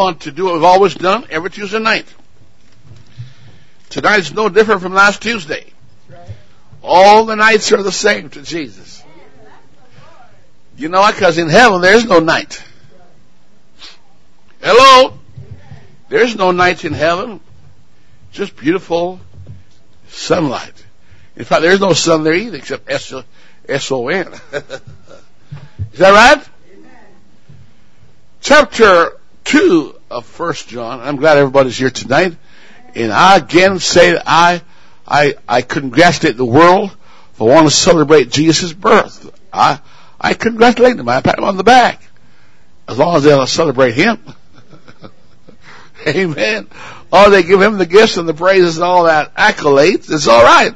on to do what we've always done every Tuesday night. Tonight is no different from last Tuesday. All the nights are the same to Jesus. You know what? Because in heaven there is no night. Hello? There's no night in heaven. Just beautiful sunlight. In fact, there's no sun there either except S-O-N. is that right? Chapter 2 of uh, First John. I'm glad everybody's here tonight. And I again say that I, I, I congratulate the world for wanting to celebrate Jesus' birth. I, I congratulate them. I pat them on the back. As long as they'll celebrate Him. Amen. Or they give Him the gifts and the praises and all that accolades. It's alright.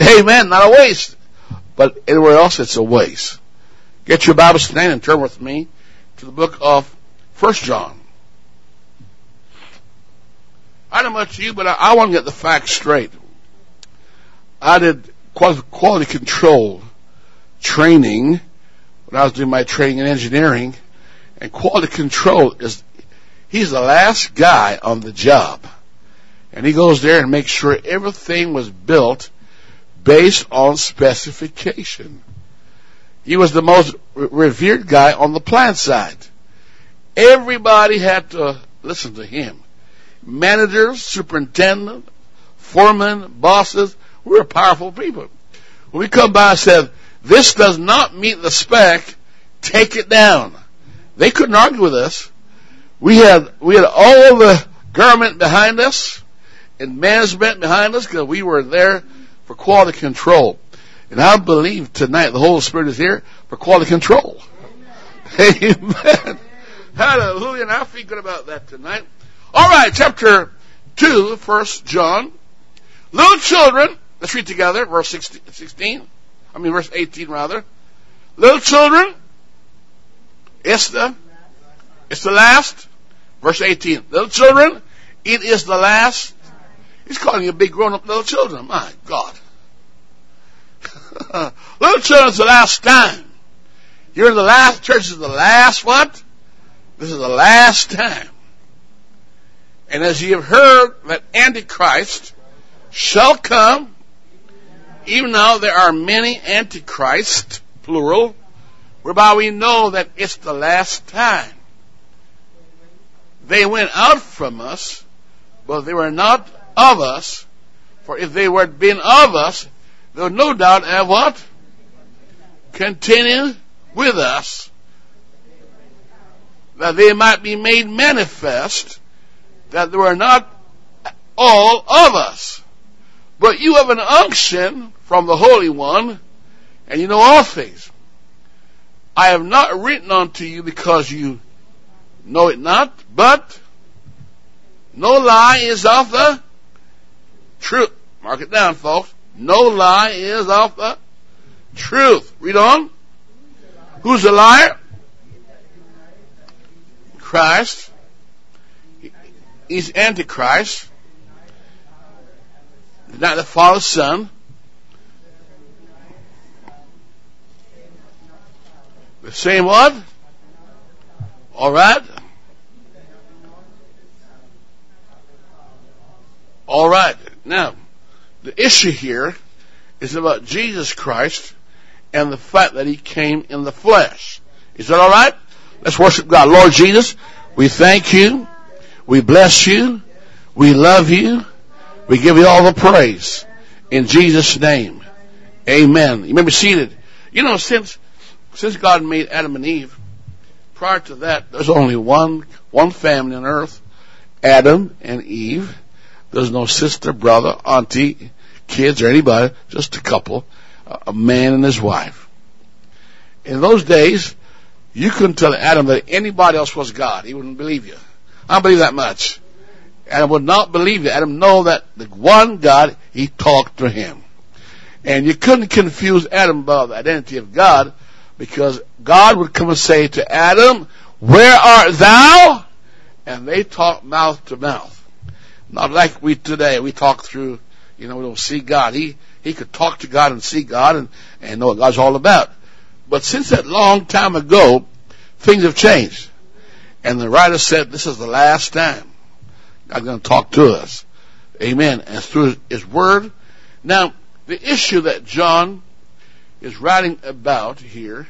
Amen. Not a waste. But anywhere else, it's a waste. Get your Bibles tonight and turn with me to the book of First John. I don't know about you, but I, I want to get the facts straight. I did quality control training when I was doing my training in engineering, and quality control is he's the last guy on the job, and he goes there and makes sure everything was built based on specification. He was the most revered guy on the plant side. Everybody had to listen to him managers, superintendent, foremen, bosses. We're powerful people. When we come by and said, this does not meet the spec, take it down. They couldn't argue with us. We had, we had all the government behind us and management behind us because we were there for quality control. And I believe tonight the Holy Spirit is here for quality control. Amen. Amen. Hallelujah. And I feel good about that tonight. All right, chapter 2, First John. Little children, let's read together, verse 16. I mean, verse 18 rather. Little children, it's the, it's the last. Verse 18. Little children, it is the last. He's calling you big grown up little children. My God. little children, it's the last time. You're in the last, church is the last what? This is the last time. And as ye have heard that Antichrist shall come, even now there are many Antichrists, plural, whereby we know that it's the last time. They went out from us, but they were not of us, for if they were been of us, they would no doubt have what? Continued with us, that they might be made manifest that they were not all of us. But you have an unction from the Holy One, and you know all things. I have not written unto you because you know it not, but no lie is of the truth. Mark it down, folks. No lie is of the truth. Read on. Who's the liar? Christ. He's Antichrist. Not the Father's Son. The same what? Alright? Alright. Now, the issue here is about Jesus Christ and the fact that He came in the flesh. Is that alright? Let's worship God. Lord Jesus, we thank you we bless you. We love you. We give you all the praise. In Jesus' name. Amen. You may be seated. You know, since, since God made Adam and Eve, prior to that, there's only one, one family on earth. Adam and Eve. There's no sister, brother, auntie, kids, or anybody. Just a couple. A man and his wife. In those days, you couldn't tell Adam that anybody else was God. He wouldn't believe you. I believe that much. Adam would not believe it. Adam know that the one God, he talked to him. And you couldn't confuse Adam about the identity of God because God would come and say to Adam, where art thou? And they talk mouth to mouth. Not like we today. We talk through, you know, we don't see God. He, he could talk to God and see God and, and know what God's all about. But since that long time ago, things have changed. And the writer said, this is the last time God's going to talk to us. Amen. And through his word. Now, the issue that John is writing about here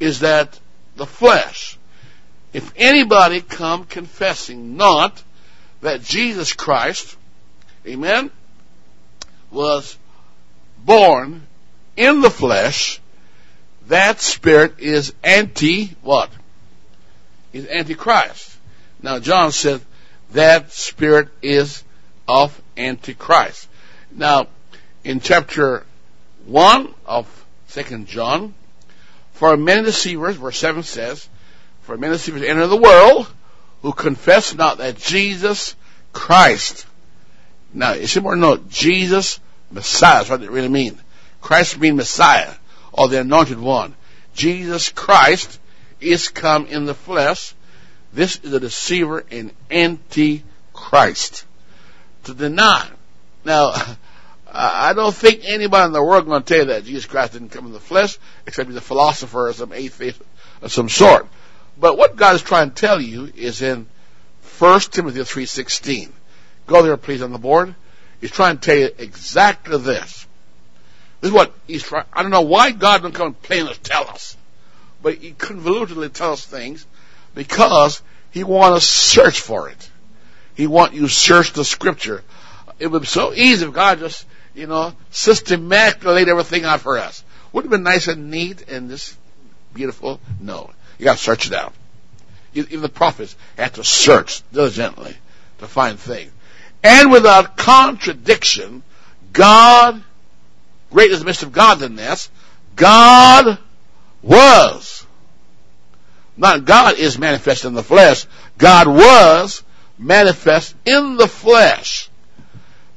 is that the flesh, if anybody come confessing not that Jesus Christ, amen, was born in the flesh, that spirit is anti what? Is antichrist. Now John said that spirit is of antichrist. Now, in chapter 1 of 2nd John, for many deceivers, verse 7 says, for many deceivers enter the world who confess not that Jesus Christ. Now, it's important to note, Jesus Messiah is what it really means. Christ means Messiah, or the anointed one. Jesus Christ is come in the flesh. This is a deceiver and antichrist. To deny. Now, I don't think anybody in the world is going to tell you that Jesus Christ didn't come in the flesh, except he's a philosopher or some atheist of some sort. But what God is trying to tell you is in 1 Timothy 3.16. Go there, please, on the board. He's trying to tell you exactly this. This is what he's trying. I don't know why God don't come and plainly tell us, but he convolutedly tells things because he want to search for it. He want you to search the scripture. It would be so easy if God just, you know, systematically laid everything out for us. Would have been nice and neat and just beautiful. No, you got to search it out. Even the prophets had to search diligently to find things. And without contradiction, God, great is the midst of godliness, God was. Not God is manifest in the flesh. God was manifest in the flesh.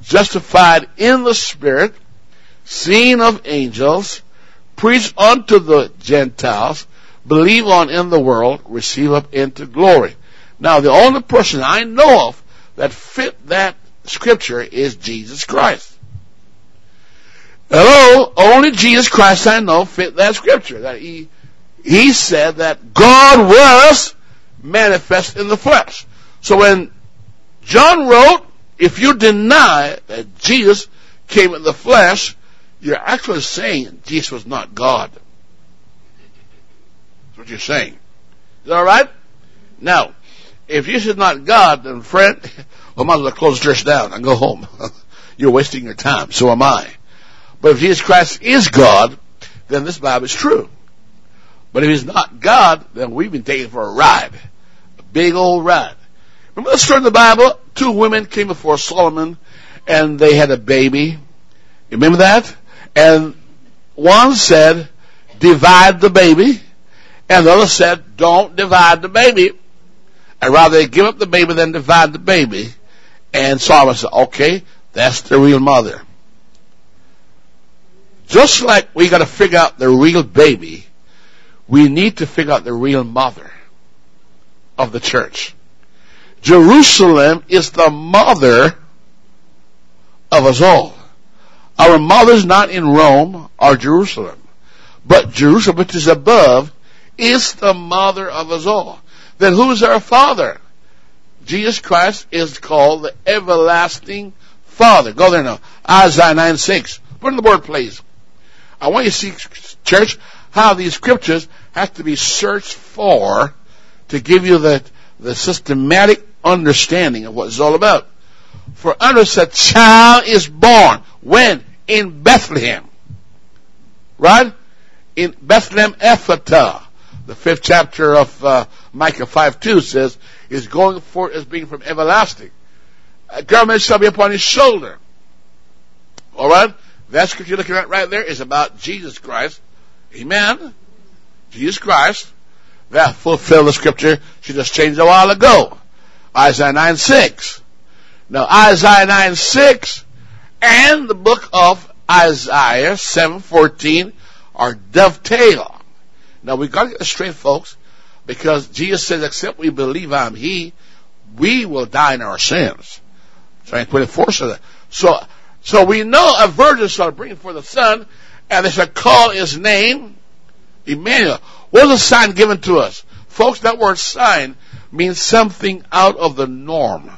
Justified in the spirit, seen of angels, preached unto the Gentiles, believe on in the world, receive up into glory. Now the only person I know of that fit that scripture is Jesus Christ. Hello, only Jesus Christ I know fit that scripture. That he, he said that God was manifest in the flesh. So when John wrote, if you deny that Jesus came in the flesh, you're actually saying Jesus was not God. That's what you're saying. Is that alright? Now, if Jesus is not God, then friend, well, might as well close the church down and go home. You're wasting your time. So am I. But if Jesus Christ is God, then this Bible is true. But if he's not God, then we've been taken for a ride. A big old ride. Remember the story in the Bible? Two women came before Solomon and they had a baby. You remember that? And one said, divide the baby. And the other said, don't divide the baby. I'd rather give up the baby than divide the baby. And Solomon said, okay, that's the real mother. Just like we gotta figure out the real baby, we need to figure out the real mother of the church. Jerusalem is the mother of us all. Our mother's not in Rome or Jerusalem, but Jerusalem, which is above, is the mother of us all then who is our Father? Jesus Christ is called the everlasting Father. Go there now. Isaiah 9 6. Put on the board, please. I want you to see, church, how these scriptures have to be searched for to give you the, the systematic understanding of what it's all about. For unto us a child is born. When? In Bethlehem. Right? In Bethlehem Ephratah the fifth chapter of uh, Micah 5 2 says, is going forth as being from everlasting. A government shall be upon his shoulder. Alright? That scripture you're looking at right there is about Jesus Christ. Amen. Jesus Christ. That fulfilled the scripture she just changed a while ago. Isaiah 9 6. Now Isaiah 9 6 and the book of Isaiah 7 14 are dovetail now we got to get this straight, folks, because Jesus says, except we believe I'm He, we will die in our sins. Psalm 24 says that. So, so we know a virgin shall bring forth the son, and they shall call his name Emmanuel. What is a sign given to us? Folks, that word sign means something out of the norm.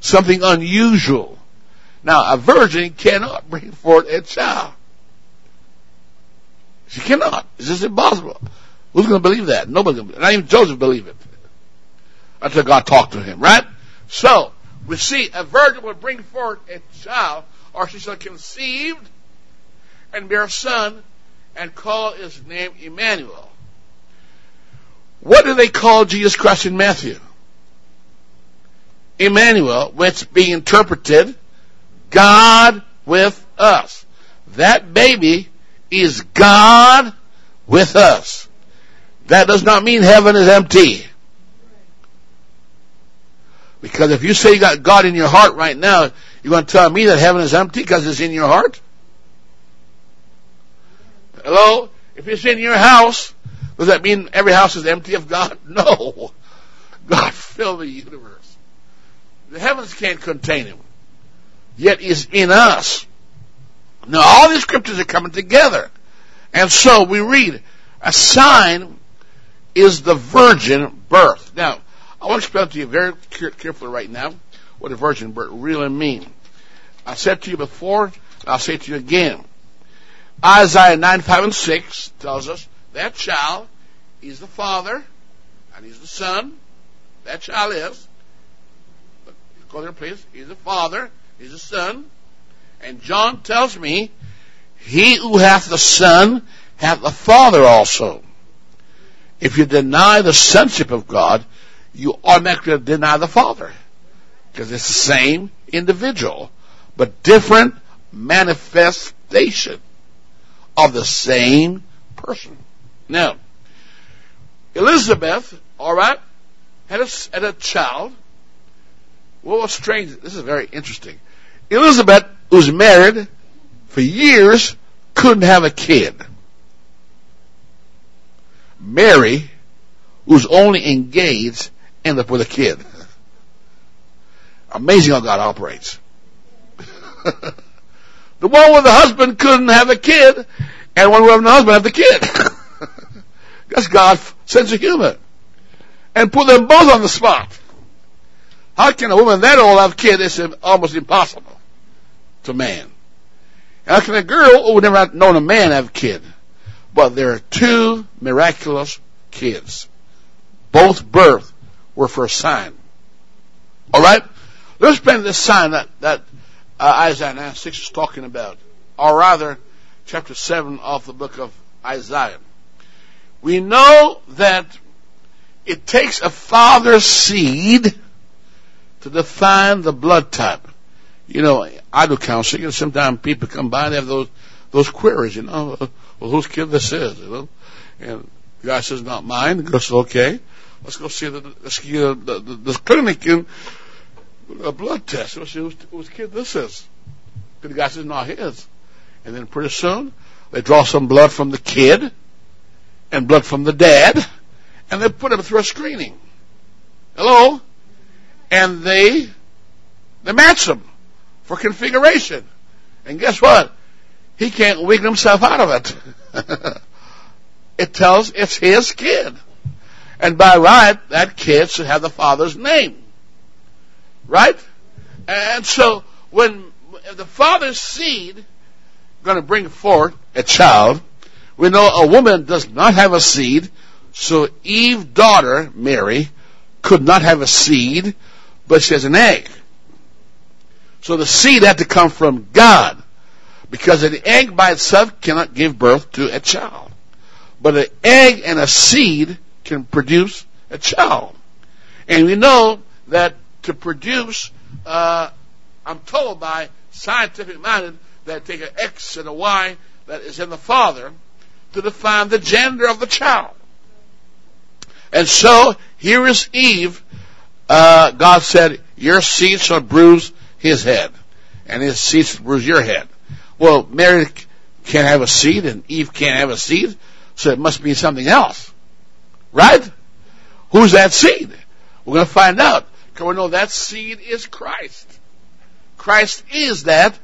Something unusual. Now, a virgin cannot bring forth a child. She cannot. It's just impossible. Who's going to believe that? Nobody. Not even Joseph believed it. Until God talked to him, right? So, we see a virgin will bring forth a child, or she shall conceive and bear a son, and call his name Emmanuel. What do they call Jesus Christ in Matthew? Emmanuel, which being interpreted, God with us. That baby is God with us. That does not mean heaven is empty. Because if you say you got God in your heart right now, you're going to tell me that heaven is empty because it's in your heart? Hello? If it's in your house, does that mean every house is empty of God? No. God filled the universe. The heavens can't contain him. Yet he's in us. Now all these scriptures are coming together. And so we read, a sign is the virgin birth. Now, I want to explain to you very carefully right now what a virgin birth really means. I said to you before, I'll say to you again. Isaiah 9, 5, and 6 tells us that child is the father and he's the son. That child is. Go there, please. He's the father, he's the son. And John tells me, he who hath the son hath the father also. If you deny the sonship of God, you automatically deny the father. Because it's the same individual, but different manifestation of the same person. Now, Elizabeth, alright, had a, had a child. What was strange, this is very interesting. Elizabeth was married for years, couldn't have a kid. Mary, who's only engaged, ended up with a kid. Amazing how God operates. The one with the husband couldn't have a kid, and one with the husband have the kid. That's God's sense of humor. And put them both on the spot. How can a woman that old have a kid? It's almost impossible to man. How can a girl who never had known a man have a kid? But there are two miraculous kids. Both birth were for a sign. Alright? Let's spend this sign that, that uh, Isaiah 9 6 is talking about, or rather, chapter 7 of the book of Isaiah. We know that it takes a father's seed to define the blood type. You know, I do counseling, and sometimes people come by and have those those queries. You know, well, whose kid this is? You know, and the guy says, "Not mine." The girl says, "Okay, let's go see the the, the, the clinic and a blood test. Let's see whose, whose kid this is." The guy says, "Not his." And then pretty soon they draw some blood from the kid and blood from the dad, and they put them through a screening. Hello, and they they match them for configuration. And guess what? He can't wiggle himself out of it. it tells it's his kid. And by right, that kid should have the father's name. Right? And so, when the father's seed going to bring forth a child, we know a woman does not have a seed, so Eve's daughter, Mary, could not have a seed, but she has an egg. So the seed had to come from God. Because an egg by itself cannot give birth to a child. But an egg and a seed can produce a child. And we know that to produce, uh, I'm told by scientific minded that take an X and a Y that is in the father to define the gender of the child. And so here is Eve. Uh, God said, "Your seed shall bruise his head, and his seed shall bruise your head." Well, Mary can't have a seed, and Eve can't have a seed, so it must be something else, right? Who's that seed? We're going to find out. Because we know that seed is Christ. Christ is that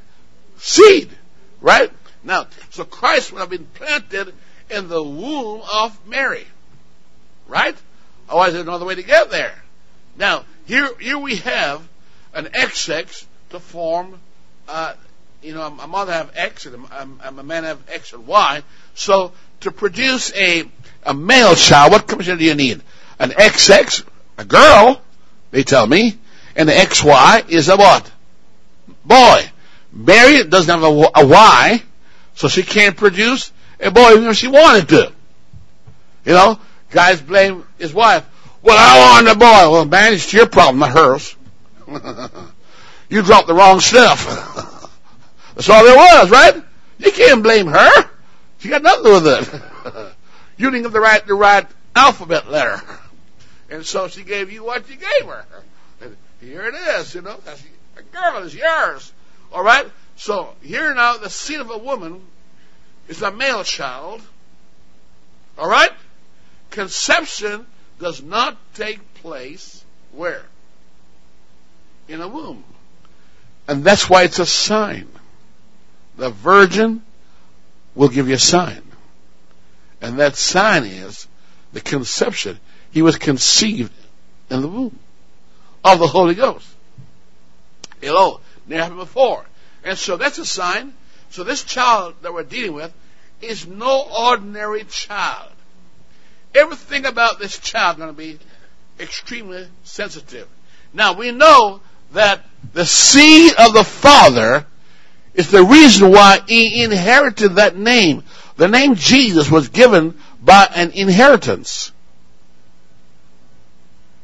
seed, right? Now, so Christ would have been planted in the womb of Mary, right? Otherwise, there's no other way to get there. Now, here, here we have an XX to form, uh, you know, a mother have X and a, a man have X and Y. So, to produce a, a male child, what combination do you need? An XX, a girl, they tell me, and the XY is a what? Boy. Mary doesn't have a, a Y, so she can't produce a boy even if she wanted to. You know, guys blame his wife. Well, I want a boy. Well, man, it's your problem, not hers. you dropped the wrong stuff. That's all there was, right? You can't blame her. She got nothing to do with it. you didn't give the right, the right alphabet letter. And so she gave you what you gave her. And here it is, you know. A girl is yours. All right? So here now, the seed of a woman is a male child. All right? Conception does not take place where? In a womb. And that's why it's a sign. The virgin will give you a sign. And that sign is the conception. He was conceived in the womb of the Holy Ghost. Hello. Never happened before. And so that's a sign. So this child that we're dealing with is no ordinary child. Everything about this child is going to be extremely sensitive. Now we know that the seed of the father is the reason why he inherited that name. The name Jesus was given by an inheritance.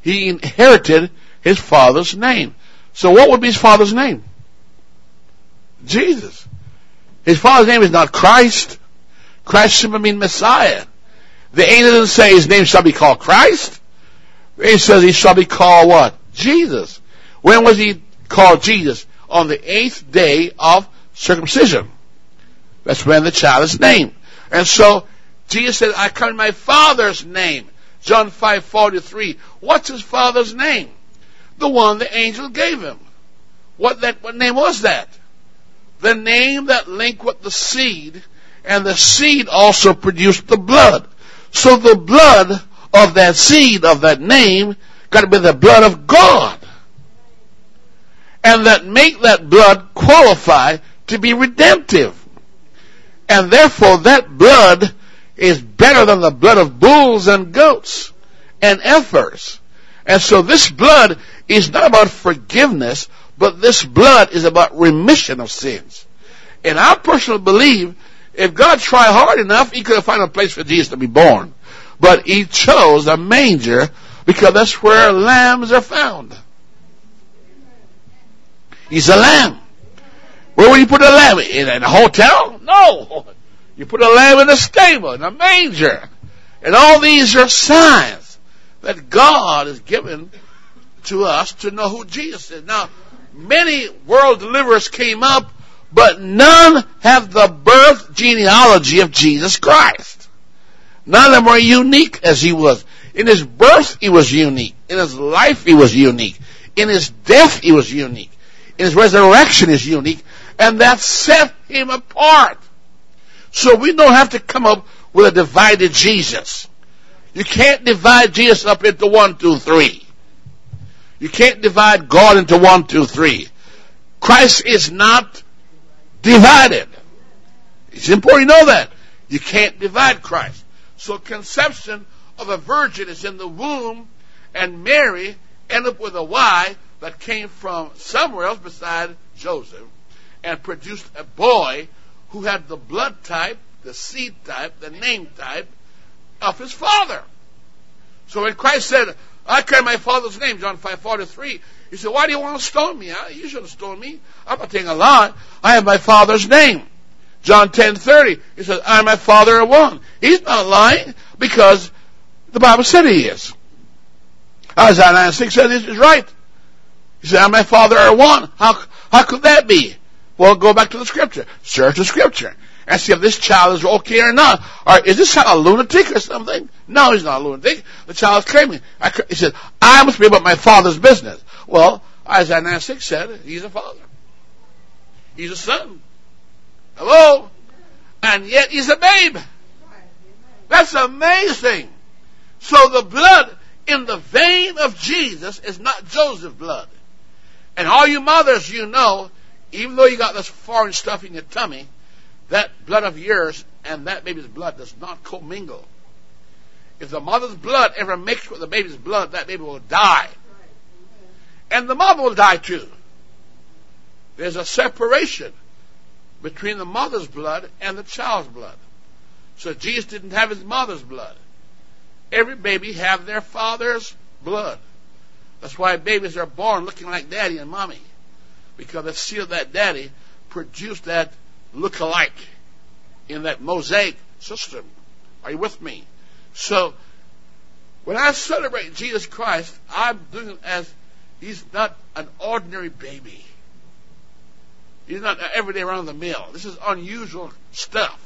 He inherited his father's name. So what would be his father's name? Jesus. His father's name is not Christ. Christ simply means Messiah. The angel doesn't say his name shall be called Christ. It says he shall be called what? Jesus. When was he called Jesus? On the eighth day of circumcision. That's when the child is named. And so, Jesus said, I come in my Father's name. John 5:43. What's his Father's name? The one the angel gave him. What that, what name was that? The name that linked with the seed, and the seed also produced the blood. So the blood of that seed, of that name, got to be the blood of God. And that make that blood qualify to be redemptive. And therefore that blood is better than the blood of bulls and goats and heifers. And so this blood is not about forgiveness, but this blood is about remission of sins. And I personally believe if God tried hard enough, he could have found a place for Jesus to be born. But he chose a manger because that's where lambs are found. He's a lamb. Where would you put a lamb? In a hotel? No. You put a lamb in a stable, in a manger. And all these are signs that God has given to us to know who Jesus is. Now, many world deliverers came up, but none have the birth genealogy of Jesus Christ. None of them are unique as he was. In his birth, he was unique. In his life, he was unique. In his death, he was unique. In his resurrection, he is unique. And that set him apart. So we don't have to come up with a divided Jesus. You can't divide Jesus up into one, two, three. You can't divide God into one, two, three. Christ is not divided. It's important to know that. You can't divide Christ. So conception of a virgin is in the womb, and Mary ended up with a Y that came from somewhere else beside Joseph, and produced a boy who had the blood type, the seed type, the name type of his father. So when Christ said, I carry my father's name, John 5 43. He said, Why do you want to stone me? You should have stoned me. I'm not taking a lie. I have my father's name. John 10 30. He says, I and my father are one. He's not lying because the Bible said he is. Isaiah 9 6 said this is right. He said, I and my father are one. How, how could that be? Well, go back to the scripture. Search the scripture and see if this child is okay or not. Or is this child a lunatic or something? No, he's not a lunatic. The child is claiming. I, he said, I must be about my father's business. Well, Isaiah 9 6 said, he's a father. He's a son. Hello? And yet he's a babe. That's amazing. So the blood in the vein of Jesus is not Joseph's blood. And all you mothers, you know, even though you got this foreign stuff in your tummy, that blood of yours and that baby's blood does not commingle. If the mother's blood ever mixed with the baby's blood, that baby will die. And the mother will die too. There's a separation between the mother's blood and the child's blood. So Jesus didn't have his mother's blood. Every baby have their father's blood. That's why babies are born looking like daddy and mommy. Because the seed of that daddy produced that look-alike in that mosaic system. Are you with me? So, when I celebrate Jesus Christ, I'm doing it as he's not an ordinary baby. He's not everyday around the mill. This is unusual stuff.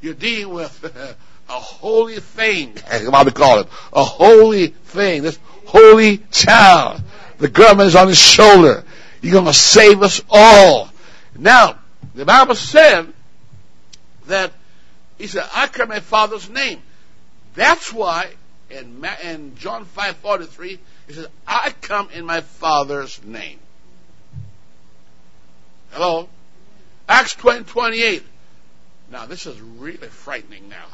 You're dealing with a holy thing, as the Bible call it. A holy thing. This holy child. The government is on his shoulder. You're going to save us all. Now, the Bible said that he said, I come in my Father's name. That's why in, in John 5.43, he says, I come in my Father's name. Hello? Acts 20, 28. Now, this is really frightening now.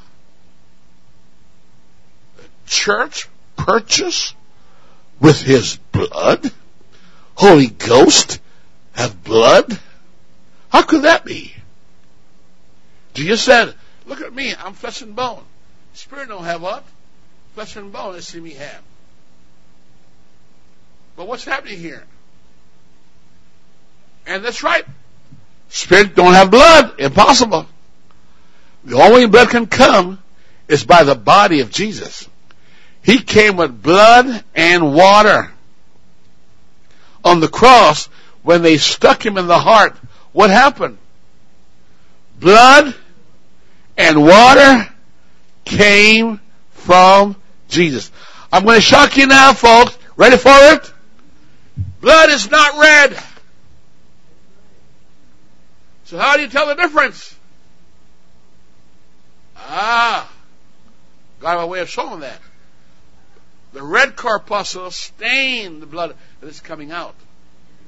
The church purchase with his blood? Holy Ghost have blood? How could that be? Jesus said, look at me, I'm flesh and bone. Spirit don't have what? Flesh and bone, they see me have. But what's happening here? And that's right. Spirit don't have blood. Impossible. The only blood can come is by the body of Jesus. He came with blood and water. On the cross, when they stuck him in the heart, what happened? Blood and water came from Jesus. I'm going to shock you now, folks. Ready for it? Blood is not red. So how do you tell the difference? Ah, have a way of showing that. The red corpuscle stain the blood that is coming out.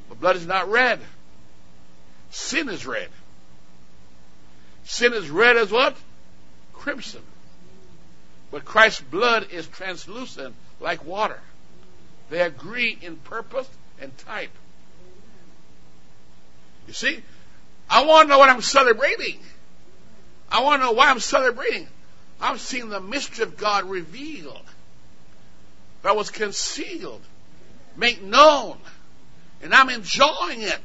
But blood is not red. Sin is red. Sin is red as what? Crimson. But Christ's blood is translucent like water. They agree in purpose and type. You see, I want to know what I'm celebrating. I want to know why I'm celebrating. I'm seeing the mystery of God revealed that was concealed, made known, and I'm enjoying it.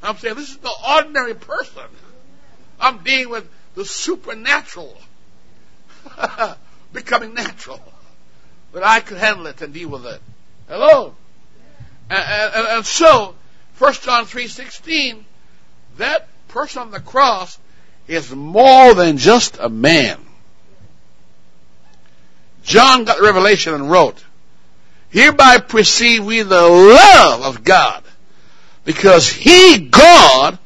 I'm saying this is the ordinary person. I'm dealing with the supernatural becoming natural. That I could handle it and deal with it. Hello? And, and, and so, 1 John 3.16, that person on the cross is more than just a man. John got revelation and wrote, Hereby perceive we the love of God, because He, God,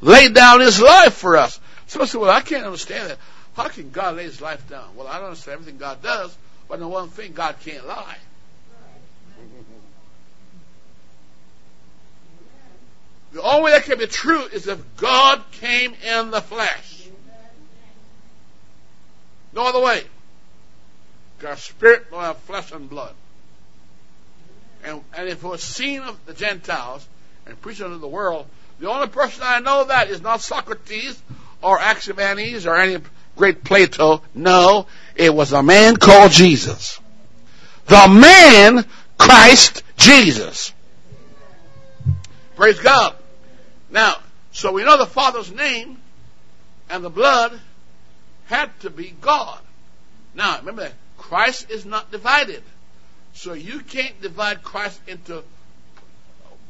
laid down His life for us. Somebody said, well, I can't understand that. How can God lay His life down? Well, I don't understand everything God does, but the one thing, God can't lie. The only way that can be true is if God came in the flesh. No other way. God's spirit will have flesh and blood. And, and if it was seen of the Gentiles and preached unto the world, the only person I know that is not Socrates or Anaximenes or any great Plato. No, it was a man called Jesus. The man, Christ Jesus. Praise God. Now, so we know the Father's name and the blood had to be God. Now, remember that Christ is not divided. So you can't divide Christ into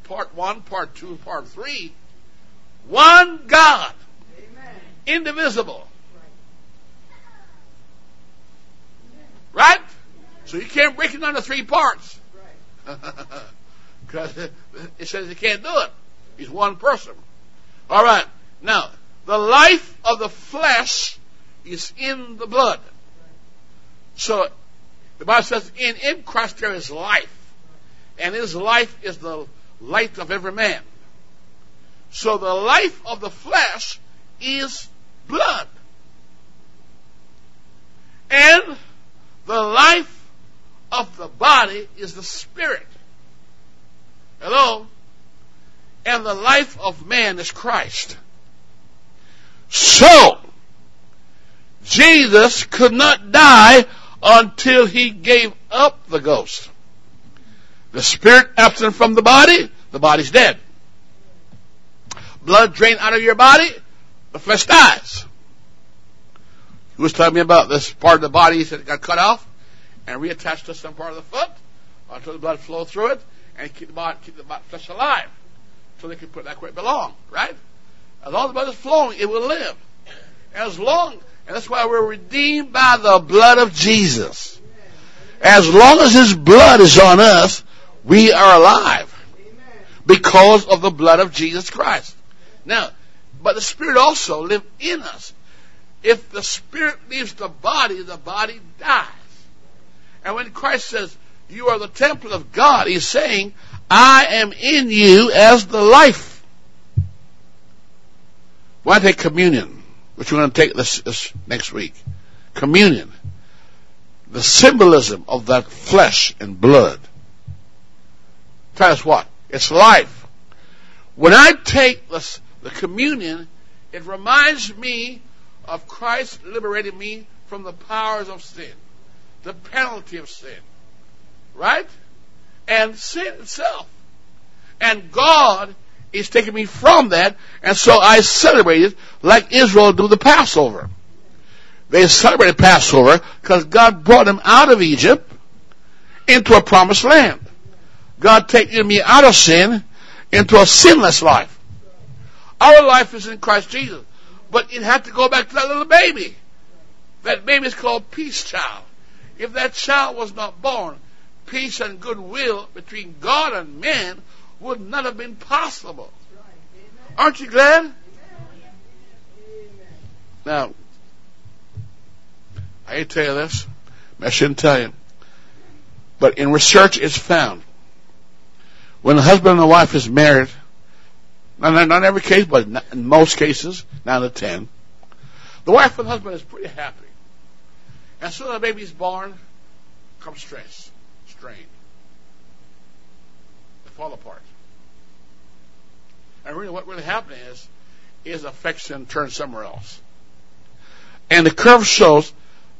part one, part two, part three. One God. Amen. Indivisible. Right? So you can't break it into three parts. Because it says you can't do it. He's one person. All right. Now, the life of the flesh is in the blood. So, The Bible says, in, Christ there is life. And his life is the light of every man. So the life of the flesh is blood. And the life of the body is the spirit. Hello? And the life of man is Christ. So, Jesus could not die until he gave up the ghost. The spirit absent from the body, the body's dead. Blood drained out of your body, the flesh dies. He was telling me about this part of the body that got cut off and reattached to some part of the foot until the blood flowed through it and keep the body, keep the flesh alive so they can put it back where it belongs, right? As long as the blood is flowing, it will live. As long, that's why we're redeemed by the blood of Jesus. As long as His blood is on us, we are alive. Because of the blood of Jesus Christ. Now, but the Spirit also lives in us. If the Spirit leaves the body, the body dies. And when Christ says, you are the temple of God, He's saying, I am in you as the life. Why take communion? Which we're going to take this, this next week. Communion. The symbolism of that flesh and blood. Tell us what? It's life. When I take the, the communion, it reminds me of Christ liberating me from the powers of sin, the penalty of sin. Right? And sin itself. And God is taking me from that, and so I celebrated like Israel do the Passover. They celebrated Passover because God brought them out of Egypt into a promised land. God taking me out of sin into a sinless life. Our life is in Christ Jesus. But it had to go back to that little baby. That baby is called peace child. If that child was not born, peace and goodwill between God and man would not have been possible. Aren't you glad? Now, I to tell you this. I shouldn't tell you. But in research, it's found when a husband and a wife is married, not, not every case, but in most cases, nine to ten, the wife and the husband is pretty happy. And so the baby is born, comes stress, strain. Fall apart. And really what really happening is, is affection turned somewhere else. And the curve shows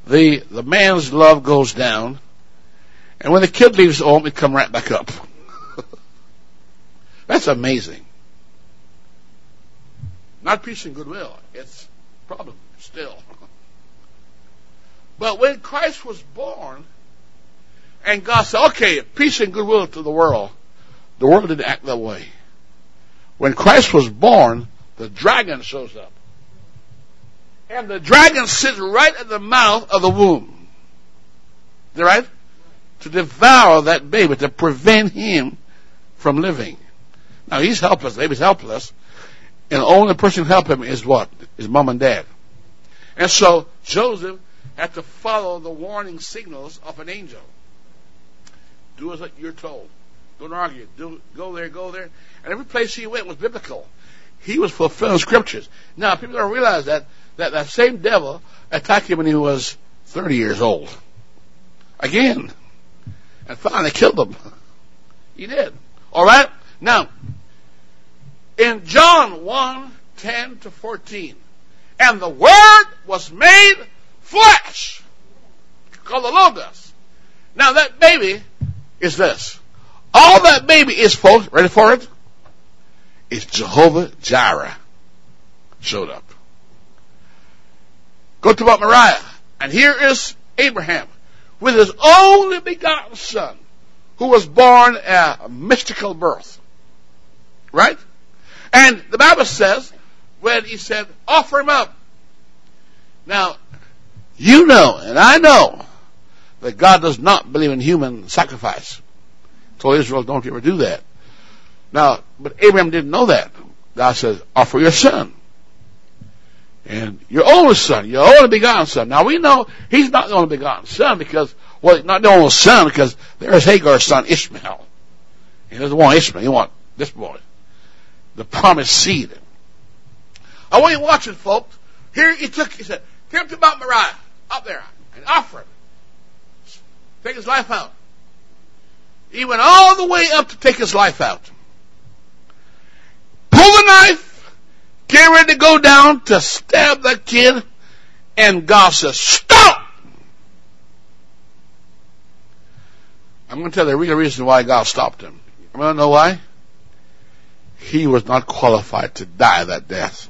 the, the man's love goes down, and when the kid leaves home, it come right back up. That's amazing. Not peace and goodwill. It's problem still. But when Christ was born, and God said, okay, peace and goodwill to the world, the world didn't act that way. When Christ was born, the dragon shows up. And the dragon sits right at the mouth of the womb. Is right? To devour that baby, to prevent him from living. Now he's helpless. The baby's helpless. And the only person who help him is what? His mom and dad. And so Joseph had to follow the warning signals of an angel. Do as you're told. Don't argue. Do, go there, go there. And every place he went was biblical. He was fulfilling scriptures. Now, people don't realize that, that that same devil attacked him when he was 30 years old. Again. And finally killed him. He did. Alright? Now, in John 1, 10 to 14, and the Word was made flesh, called the Logos. Now that baby is this. All that baby is, folks, ready for it? Is Jehovah Jireh showed up. Go to Mount Moriah, and here is Abraham with his only begotten son, who was born a mystical birth. Right? And the Bible says, when he said, offer him up. Now, you know, and I know, that God does not believe in human sacrifice. Told Israel, don't ever do that. Now, but Abraham didn't know that. God says, offer your son. And your only son, your only begotten son. Now we know he's not the only begotten son because Well, not the only son, because there's Hagar's son Ishmael. He doesn't want Ishmael, he wants this boy. The promised seed. I want you watching, folks. Here he took, he said, take to Mount Moriah, up there, and offer him. Take his life out. He went all the way up to take his life out. Pull the knife, get ready to go down to stab that kid, and God says, stop! I'm going to tell you the real reason why God stopped him. You want to know why? He was not qualified to die that death.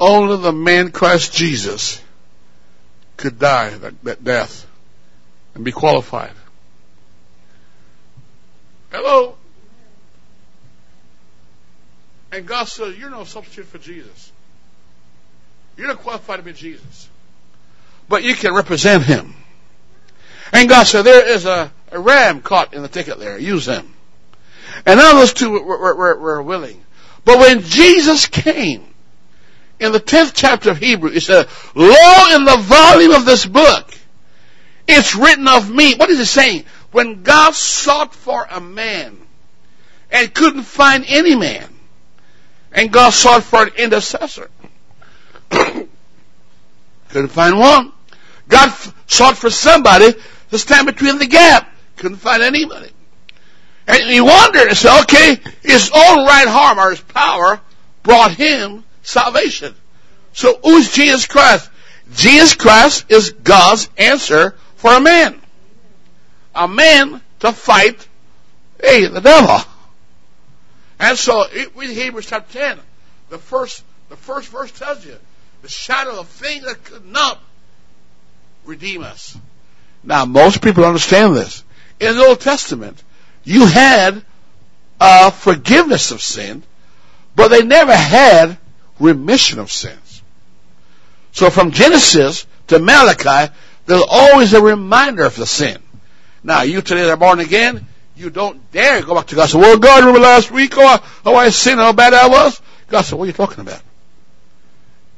Only the man Christ Jesus could die that, that death and be qualified. Hello? And God says, You're no substitute for Jesus. You're not qualified to be Jesus. But you can represent him. And God said, There is a, a ram caught in the thicket there. Use him. And now those two were, were, were, were willing. But when Jesus came, in the 10th chapter of Hebrew, it said, Lo, in the volume of this book, it's written of me. What is it saying? When God sought for a man and couldn't find any man, and God sought for an intercessor, couldn't find one. God f- sought for somebody to stand between the gap, couldn't find anybody. And he wondered and said, okay, his own right arm or his power brought him salvation. So who's Jesus Christ? Jesus Christ is God's answer for a man. A man to fight, hey, the devil. And so, read Hebrews chapter 10. The first, the first verse tells you, the shadow of things that could not redeem us. Now, most people understand this. In the Old Testament, you had a forgiveness of sin, but they never had remission of sins. So from Genesis to Malachi, there's always a reminder of the sin. Now, you today that are born again, you don't dare go back to God and say, well, God, remember last week, oh, oh, I sinned, how bad I was? God said, what are you talking about?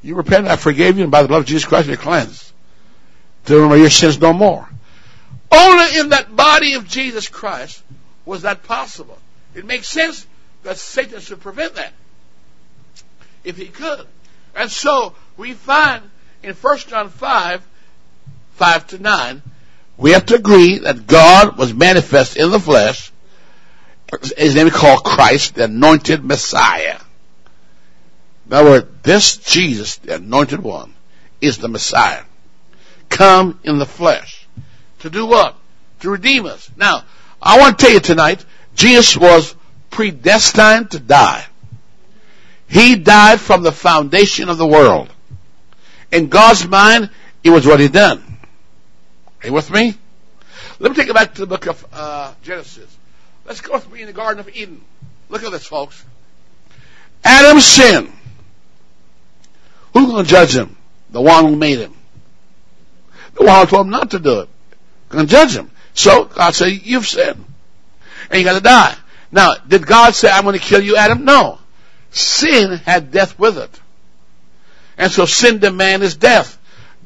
You repent, I forgave you, and by the blood of Jesus Christ, you're cleansed. To remember your sins no more. Only in that body of Jesus Christ was that possible. It makes sense that Satan should prevent that if he could. And so we find in 1 John 5, 5 to 9, we have to agree that God was manifest in the flesh. His name is called Christ, the anointed Messiah. In other words, this Jesus, the anointed one, is the Messiah. Come in the flesh. To do what? To redeem us. Now, I want to tell you tonight, Jesus was predestined to die. He died from the foundation of the world. In God's mind, it was what he done. Are you with me? Let me take you back to the book of uh, Genesis. Let's go with me in the Garden of Eden. Look at this, folks. Adam sinned. Who's going to judge him? The one who made him. The one who told him not to do it. Going to judge him. So God said, "You've sinned, and you got to die." Now, did God say, "I'm going to kill you, Adam"? No sin had death with it. And so sin demanded death.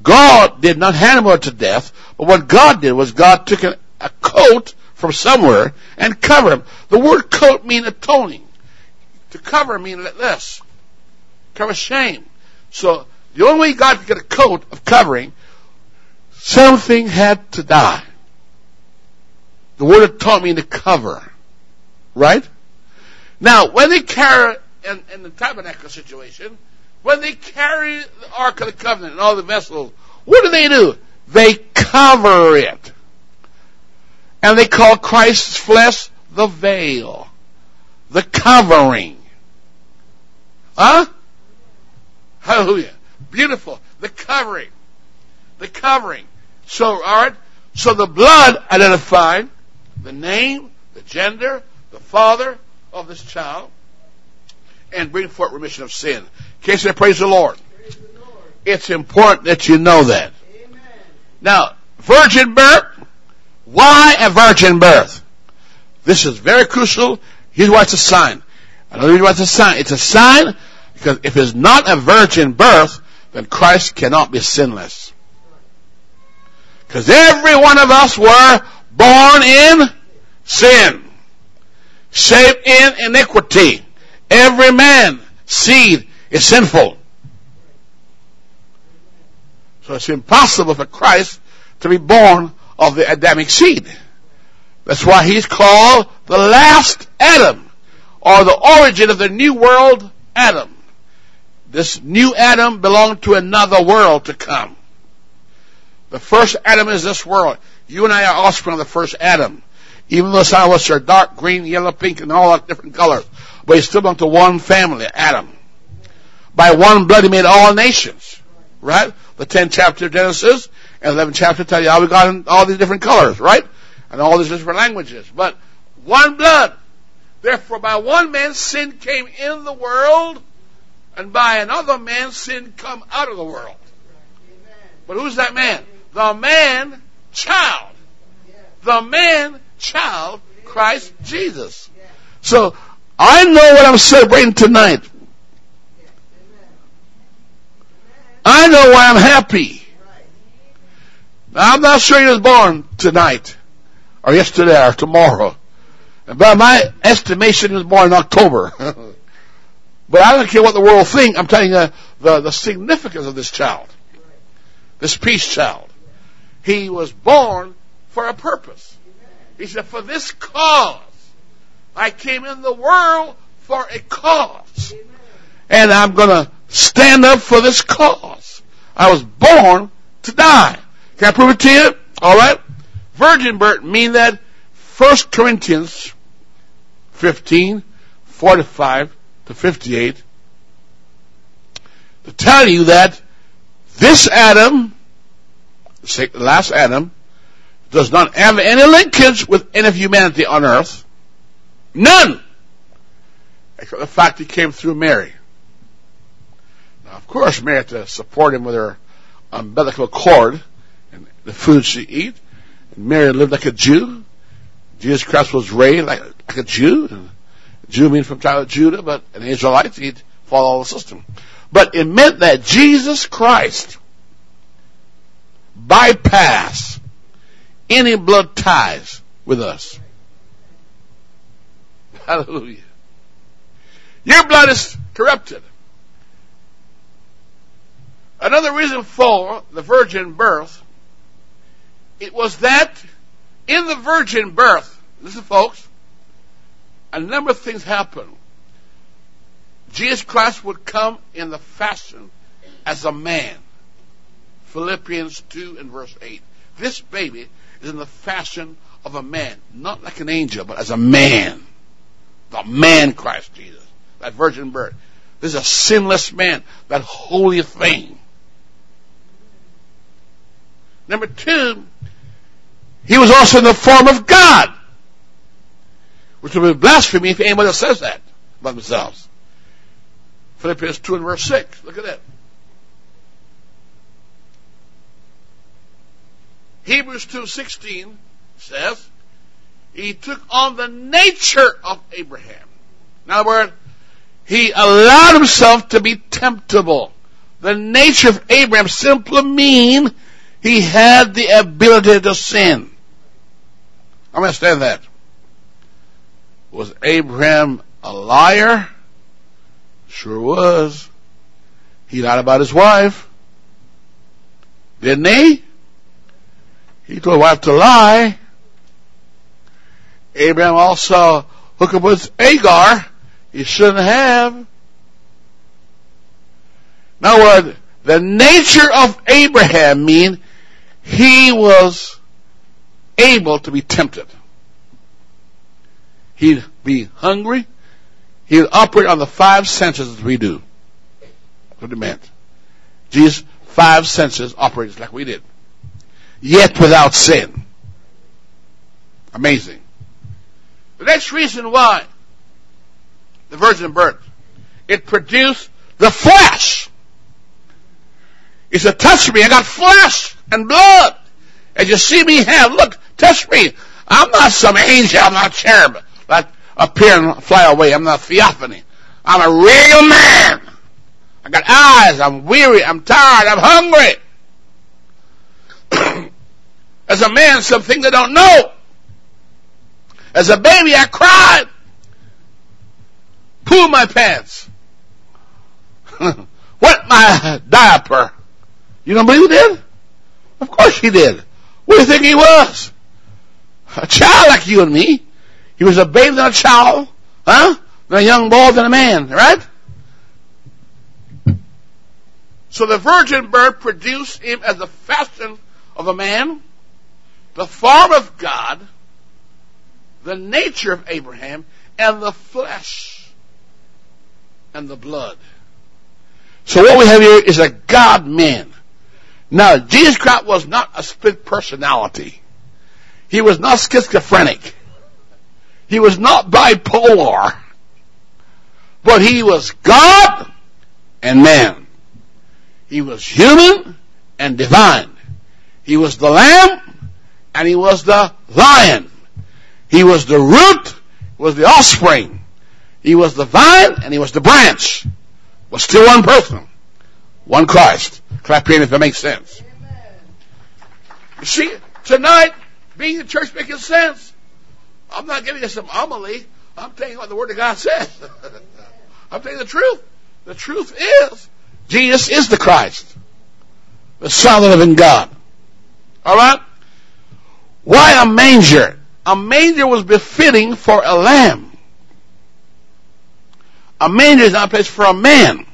God did not hand him over to death, but what God did was God took a, a coat from somewhere and covered him. The word coat means atoning. To cover means this. Cover shame. So the only way God could get a coat of covering, something had to die. The word atone means to cover. Right? Now, when they carry in, the tabernacle situation, when they carry the Ark of the Covenant and all the vessels, what do they do? They cover it. And they call Christ's flesh the veil. The covering. Huh? Hallelujah. Beautiful. The covering. The covering. So, alright. So the blood identified the name, the gender, the father of this child and bring forth remission of sin. Can you say praise the Lord? Praise the Lord. It's important that you know that. Amen. Now, virgin birth. Why a virgin birth? This is very crucial. Here's why it's a sign. Another reason why it's a sign. It's a sign because if it's not a virgin birth, then Christ cannot be sinless. Because every one of us were born in sin, shaped in iniquity. Every man, seed, is sinful. So it's impossible for Christ to be born of the Adamic seed. That's why he's called the last Adam, or the origin of the new world Adam. This new Adam belonged to another world to come. The first Adam is this world. You and I are offspring of the first Adam. Even though some of us are dark green, yellow, pink, and all that different colors. But you still belong to one family, Adam. By one blood he made all nations. Right? The 10th chapter of Genesis and 11th chapter tell you how we got in all these different colors, right? And all these different languages. But one blood. Therefore by one man sin came in the world and by another man sin come out of the world. But who's that man? The man child. The man child, Christ Jesus. So, I know what I'm celebrating tonight. I know why I'm happy. I'm not sure he was born tonight, or yesterday, or tomorrow. By my estimation, he was born in October. but I don't care what the world thinks. I'm telling you the, the significance of this child. This peace child. He was born for a purpose. He said, for this cause, I came in the world for a cause. And I'm gonna stand up for this cause. I was born to die. Can I prove it to you? Alright? Virgin birth mean that 1 Corinthians 15, 45 to 58 to tell you that this Adam, the last Adam, does not have any linkage with any of humanity on earth. None! Except the fact he came through Mary. Now, of course, Mary had to support him with her umbilical cord and the food she eat. And Mary lived like a Jew. Jesus Christ was raised like, like a Jew. And Jew means from child of Judah, but an Israelite, he'd follow the system. But it meant that Jesus Christ bypassed any blood ties with us. Hallelujah. Your blood is corrupted. Another reason for the virgin birth, it was that in the virgin birth, listen folks, a number of things happen. Jesus Christ would come in the fashion as a man. Philippians 2 and verse 8. This baby is in the fashion of a man, not like an angel, but as a man. The man Christ Jesus, that virgin birth. This is a sinless man, that holy thing. Number two, he was also in the form of God, which would be blasphemy if anybody says that about themselves. Philippians 2 and verse 6. Look at that. Hebrews 2.16 says, he took on the nature of Abraham. In other words, he allowed himself to be temptable. The nature of Abraham simply mean he had the ability to sin. Understand that. Was Abraham a liar? Sure was. He lied about his wife. Didn't he? He told his wife to lie. Abraham also hooked up with Agar. He shouldn't have. Other words, the nature of Abraham mean he was able to be tempted. He'd be hungry. He'd operate on the five senses as we do. That's what it meant. Jesus' five senses operates like we did yet without sin. Amazing. The reason why the virgin birth, it produced the flesh. He said, touch me, I got flesh and blood. And you see me have, look, touch me. I'm not some angel, I'm not cherub that appear and fly away. I'm not theophany. I'm a real man. I got eyes. I'm weary. I'm tired. I'm hungry. As a man, something they don't know. As a baby, I cried. Pull my pants. Wet my diaper. You don't believe he did? Of course he did. What do you think he was? A child like you and me. He was a baby than a child. Huh? A young boy than a man, right? So the virgin birth produced him as the fashion of a man, the form of God, the nature of Abraham, and the flesh and the blood. So what we have here is a God man. Now, Jesus Christ was not a split personality. He was not schizophrenic. He was not bipolar. But he was God and man. He was human and divine. He was the lamb and he was the lion. He was the root, was the offspring. He was the vine and he was the branch. Was still one person. One Christ. Clap in if it makes sense. You see, tonight, being in church making sense. I'm not giving you some homily. I'm telling you what the Word of God says. I'm telling you the truth. The truth is, Jesus is the Christ. The Son of the living God. Alright? Why a manger? A manger was befitting for a lamb. A manger is not a place for a man.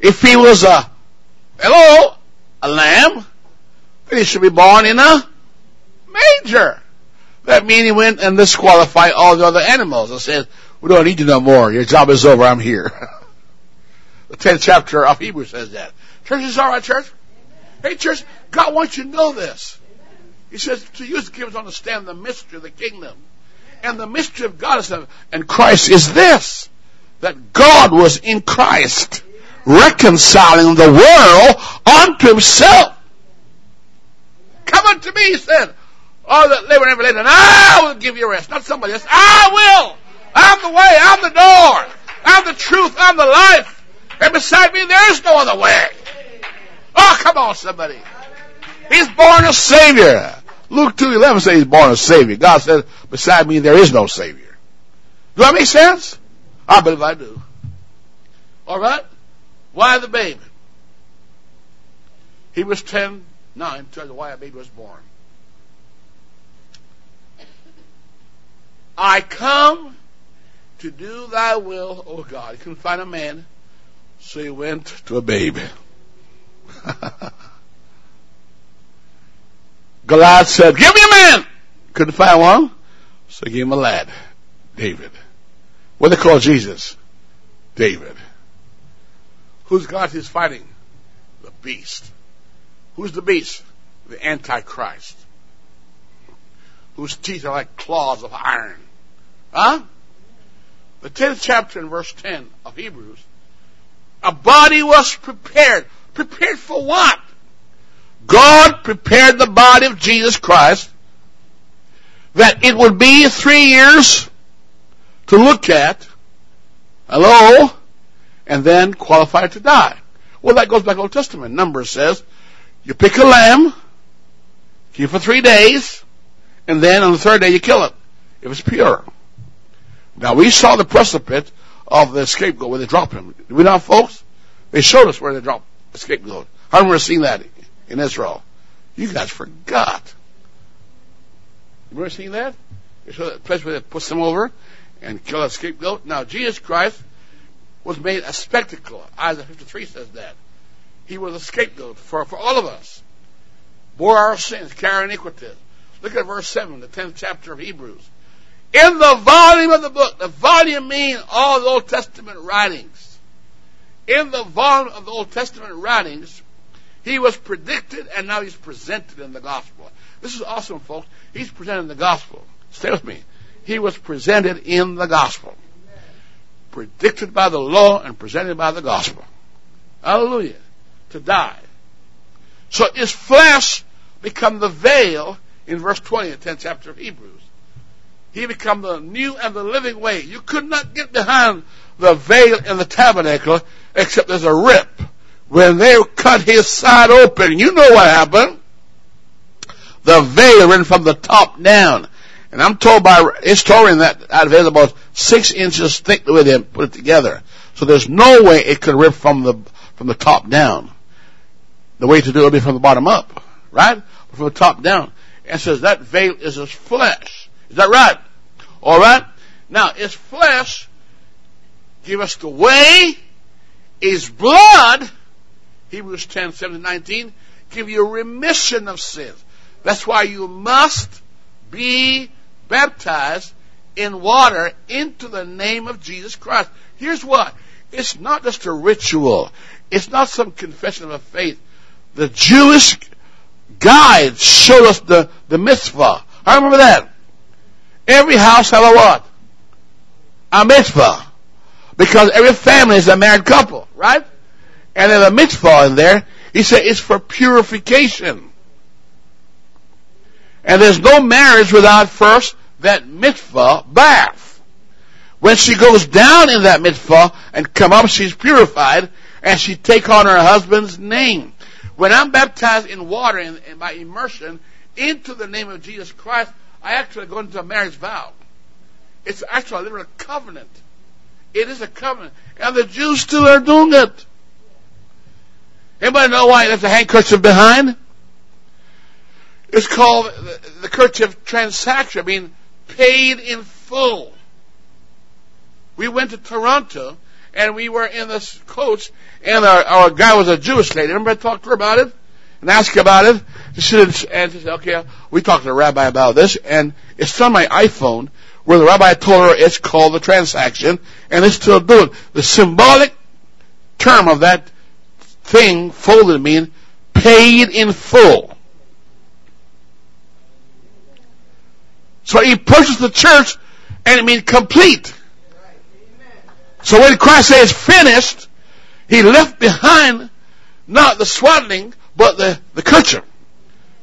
If he was a, hello, a lamb, he should be born in a manger. That means he went and disqualified all the other animals and said, we don't need you no more. Your job is over. I'm here. the 10th chapter of Hebrews says that. Church is alright, church? Hey, church, God wants you to know this. He says to you to give us understand the mystery of the kingdom. And the mystery of God is, and Christ is this, that God was in Christ, reconciling the world unto himself. Come unto me, he said, all that labor and heavy I will give you rest. Not somebody else. I will. I'm the way. I'm the door. I'm the truth. I'm the life. And beside me, there is no other way. Oh, come on, somebody. He's born a Savior. Luke 2.11 says he's born a Savior. God said, beside me there is no Savior. Do that make sense? I believe I do. Alright? Why the baby? Hebrews 10, 9 tells you why a baby was born. I come to do thy will, O God. He couldn't find a man, so he went to a baby. Goliath said, Give me a man! Couldn't find one, so he gave him a lad, David. What they call Jesus? David. Who's God he's fighting? The beast. Who's the beast? The Antichrist. Whose teeth are like claws of iron. Huh? The 10th chapter and verse 10 of Hebrews. A body was prepared. Prepared for what? God prepared the body of Jesus Christ that it would be three years to look at, hello, and then qualified to die. Well, that goes back to Old Testament. Numbers says, you pick a lamb, keep it for three days, and then on the third day you kill it, It was pure. Now we saw the precipice of the scapegoat where they dropped him. Did we not, folks? They showed us where they dropped the scapegoat. I remember seeing that in Israel. You guys forgot. You remember seeing that? Showed that place where they put them over and kill a scapegoat. Now Jesus Christ was made a spectacle. Isaiah 53 says that. He was a scapegoat for, for all of us. Bore our sins, carry iniquities. Look at verse 7, the 10th chapter of Hebrews. In the volume of the book, the volume means all the Old Testament writings. In the volume of the Old Testament writings, he was predicted and now he's presented in the gospel. This is awesome, folks. He's presented in the gospel. Stay with me. He was presented in the gospel. Predicted by the law and presented by the gospel. Hallelujah. To die. So his flesh become the veil in verse 20 of the 10th chapter of Hebrews. He become the new and the living way. You could not get behind the veil in the tabernacle except there's a rip. When they cut his side open, you know what happened. The veil ran from the top down. And I'm told by historian that that veil is about six inches thick the way they put it together. So there's no way it could rip from the, from the top down. The way to do it would be from the bottom up. Right? From the top down. And says that veil is his flesh. Is that right? Alright? Now, his flesh give us the way, his blood, Hebrews 10, 7, 19, give you remission of sins. That's why you must be baptized in water into the name of Jesus Christ. Here's what. It's not just a ritual. It's not some confession of a faith. The Jewish guide showed us the, the mitzvah. I remember that. Every house have a what? A mitzvah. Because every family is a married couple, right? And there's a mitzvah in there. He said it's for purification. And there's no marriage without first that mitzvah bath. When she goes down in that mitzvah and come up, she's purified and she take on her husband's name. When I'm baptized in water and by immersion into the name of Jesus Christ, I actually go into a marriage vow. It's actually a literal covenant. It is a covenant. And the Jews still are doing it. Anybody know why there's a handkerchief behind? It's called the, the kerchief transaction, mean, paid in full. We went to Toronto and we were in this coach and our, our guy was a Jewish lady. Remember I talked to her about it? And asked her about it? She said, and she said, okay, we talked to the rabbi about this and it's on my iPhone where the rabbi told her it's called the transaction and it's still doing. The symbolic term of that thing folded mean paid in full. So he purchased the church and it means complete. So when Christ says finished, he left behind not the swaddling, but the, the kerchief.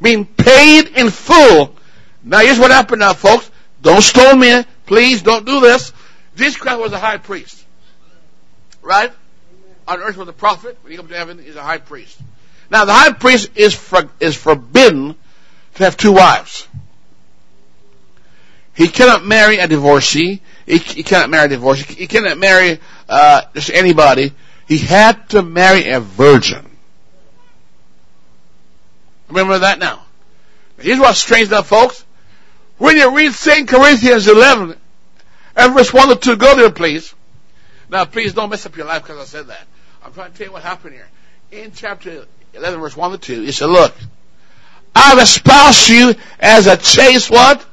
Being paid in full. Now here's what happened now, folks. Don't stone me. Please don't do this. Jesus Christ was a high priest. Right? On earth was a prophet. When he comes to heaven, he's a high priest. Now the high priest is, for, is forbidden to have two wives. He cannot marry a divorcee. He, he cannot marry a divorcee. He cannot marry uh, just anybody. He had to marry a virgin. Remember that now. Here's what's strange now, folks. When you read 2 Corinthians 11, and verse 1 to 2, go there, please. Now, please don't mess up your life because I said that. I'm trying to tell you what happened here. In chapter 11, verse 1 to 2, he said, Look, I've espoused you as a chaste what?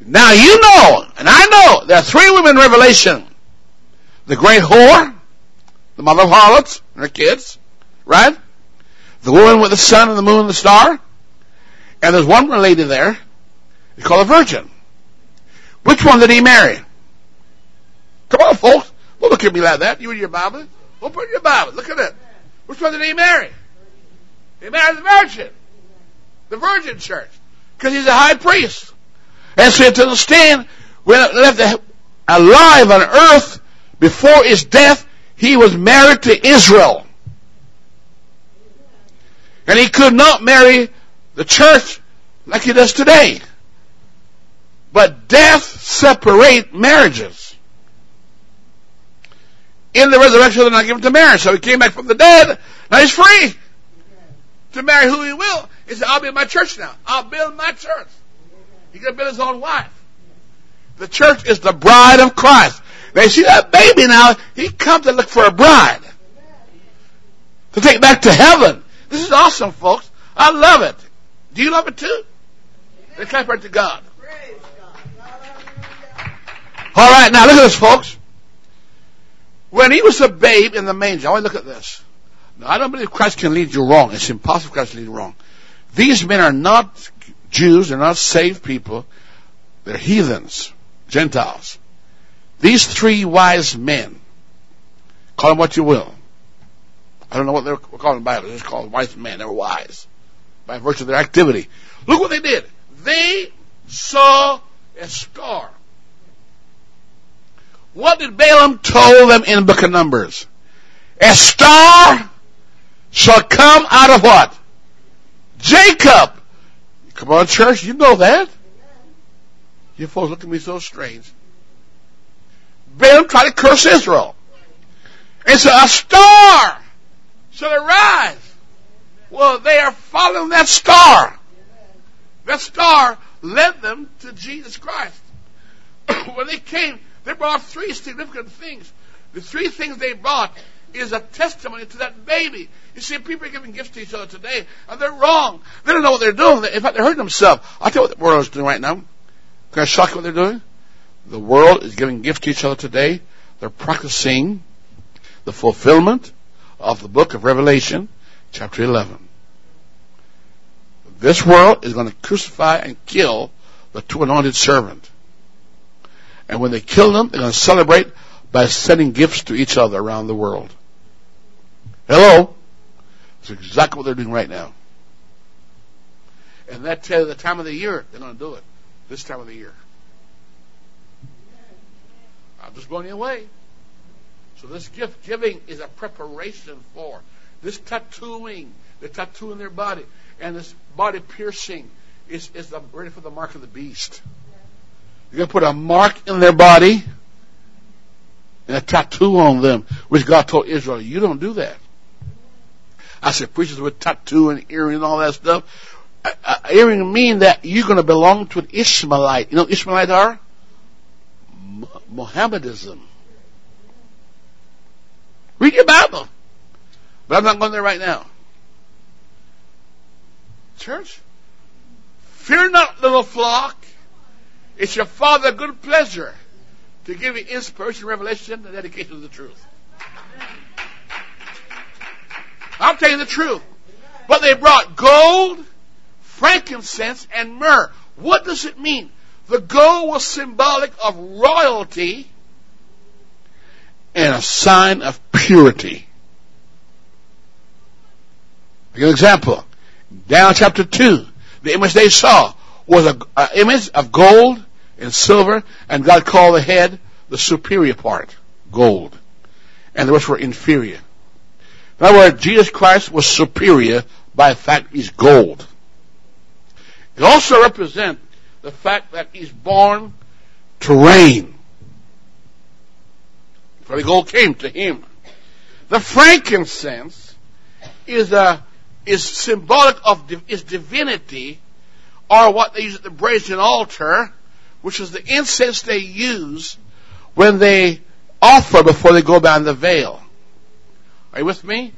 Now you know, and I know, there are three women in Revelation. The great whore, the mother of harlots, and her kids, right? The woman with the sun and the moon and the star. And there's one lady there, it's called a virgin. Which one did he marry? Come on, folks. Don't look at me like that. You and your Bible. Open your Bible. Look at it. Which one did he marry? He married the virgin. The virgin church. Because he's a high priest. And so to understand, when left alive on earth before his death, he was married to Israel. And he could not marry the church like he does today. But death separate marriages. In the resurrection, they're not given to marriage. So he came back from the dead. Now he's free to marry who he will. He said, I'll build my church now. I'll build my church. He's going to build his own wife. The church is the bride of Christ. They see that baby now. He comes to look for a bride to take back to heaven. This is awesome, folks. I love it. Do you love it too? Let's clap right to God. All right, now look at this, folks. When he was a babe in the manger, I want to look at this. Now, I don't believe Christ can lead you wrong. It's impossible Christ to lead you wrong. These men are not Jews, they're not saved people. They're heathens, Gentiles. These three wise men, call them what you will. I don't know what they're calling in the Bible. They're just called wise men. They were wise by virtue of their activity. Look what they did. They saw a star. What did Balaam tell them in the book of Numbers? A star shall come out of what? Jacob. Come on, church, you know that. You folks look at me so strange. Balaam tried to curse Israel. And so a star shall arise. Well, they are following that star. That star led them to Jesus Christ. when they came, they brought three significant things. The three things they brought is a testimony to that baby. You see, people are giving gifts to each other today, and they're wrong. They don't know what they're doing. In fact, they're hurting themselves. I'll tell you what the world is doing right now. Can I shock you what they're doing? The world is giving gifts to each other today. They're practicing the fulfillment of the book of Revelation, chapter 11. This world is going to crucify and kill the two anointed servant. And when they kill them, they're going to celebrate by sending gifts to each other around the world. Hello? That's exactly what they're doing right now. And that tells the time of the year they're going to do it. This time of the year. I'm just blowing you away. So this gift giving is a preparation for this tattooing, the tattoo in their body, and this body piercing is, is the, ready for the mark of the beast. You're going to put a mark in their body and a tattoo on them, which God told Israel, you don't do that. I said, preachers with tattoo and earring and all that stuff. Uh, uh, earring mean that you're going to belong to an Ishmaelite. You know Ishmaelites are? Mohammedism. Read your Bible. But I'm not going there right now. Church, fear not, little flock. It's your Father good pleasure to give you inspiration, revelation, and dedication to the truth. I'm telling you the truth. But they brought gold, frankincense, and myrrh. What does it mean? The gold was symbolic of royalty and a sign of purity. An example, down chapter 2, the image they saw was an image of gold and silver, and God called the head the superior part, gold. And the rest were inferior. In other words, Jesus Christ was superior by the fact he's gold. It also represents the fact that he's born to reign. For the gold came to him. The frankincense is a is symbolic of is divinity, or what they use at the brazen altar, which is the incense they use when they offer before they go behind the veil. Are you with me?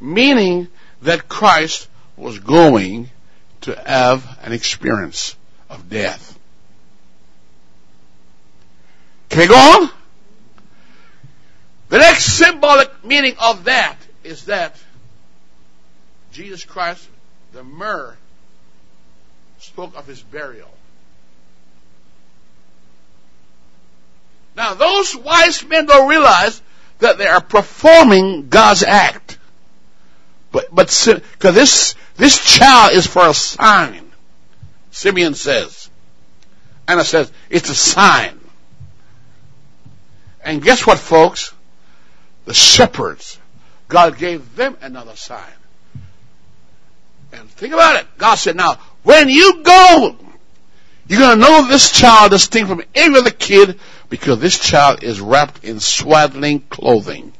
Meaning that Christ was going to have an experience of death. Can we go on? The next symbolic meaning of that is that Jesus Christ, the myrrh, spoke of his burial. Now, those wise men don't realize that they are performing God's act. But, but, cause this, this child is for a sign. Simeon says. Anna says, it's a sign. And guess what, folks? The shepherds, God gave them another sign. And think about it. God said, now, when you go, you're going to know this child distinct from every other kid because this child is wrapped in swaddling clothing.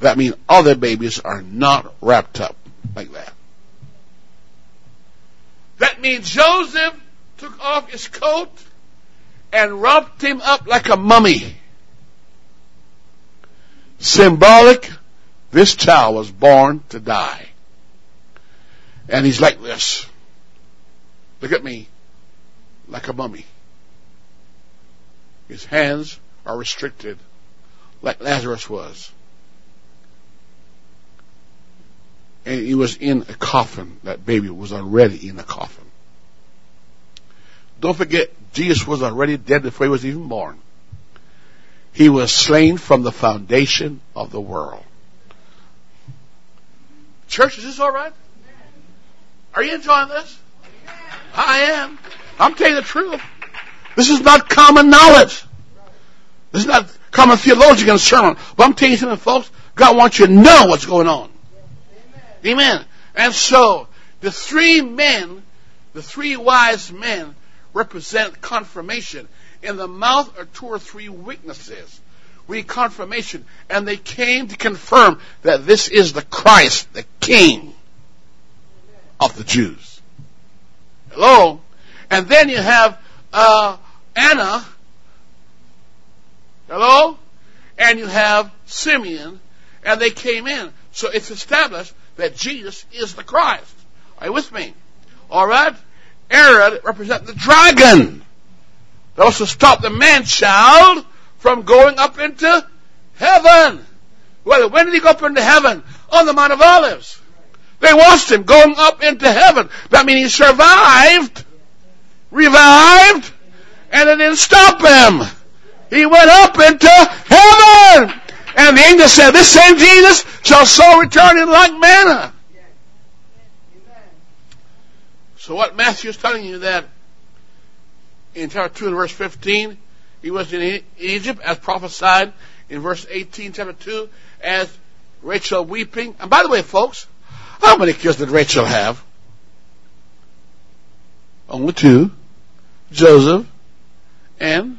That means other babies are not wrapped up like that. That means Joseph took off his coat and wrapped him up like a mummy. Symbolic, this child was born to die. And he's like this. Look at me. Like a mummy. His hands are restricted like Lazarus was. And he was in a coffin. That baby was already in a coffin. Don't forget, Jesus was already dead before he was even born. He was slain from the foundation of the world. Church, is this all right? Are you enjoying this? I am. I'm telling you the truth. This is not common knowledge. This is not common theological sermon. But I'm telling you something, folks. God wants you to know what's going on. Amen. And so, the three men, the three wise men, represent confirmation. In the mouth are two or three witnesses. We confirmation. And they came to confirm that this is the Christ, the King of the Jews. Hello? And then you have uh, Anna. Hello? And you have Simeon and they came in. So it's established that Jesus is the Christ. Are you with me? Alright? Herod represents the dragon. That also stop the man child from going up into heaven. Well, when did he go up into heaven? On the Mount of Olives. They watched him going up into heaven. That means he survived, revived, and it didn't stop him. He went up into heaven. And the angel said, This same Jesus shall so return in like manner. So what Matthew is telling you that in chapter 2 and verse 15, he was in Egypt as prophesied in verse 18, chapter 2, as Rachel weeping. And by the way, folks, how many kids did Rachel have? Only two. Joseph and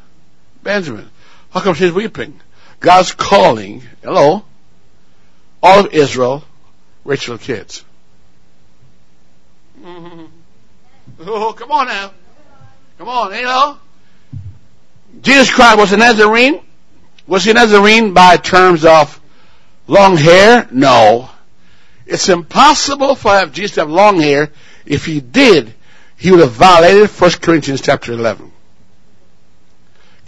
Benjamin. How come she's weeping? God's calling, hello, all of Israel, Rachel kids. Mm-hmm. Oh, come on now. Come on, you know. Jesus Christ was a Nazarene. Was he a Nazarene by terms of long hair? No. It's impossible for Jesus to have long hair. If he did, he would have violated 1 Corinthians chapter 11.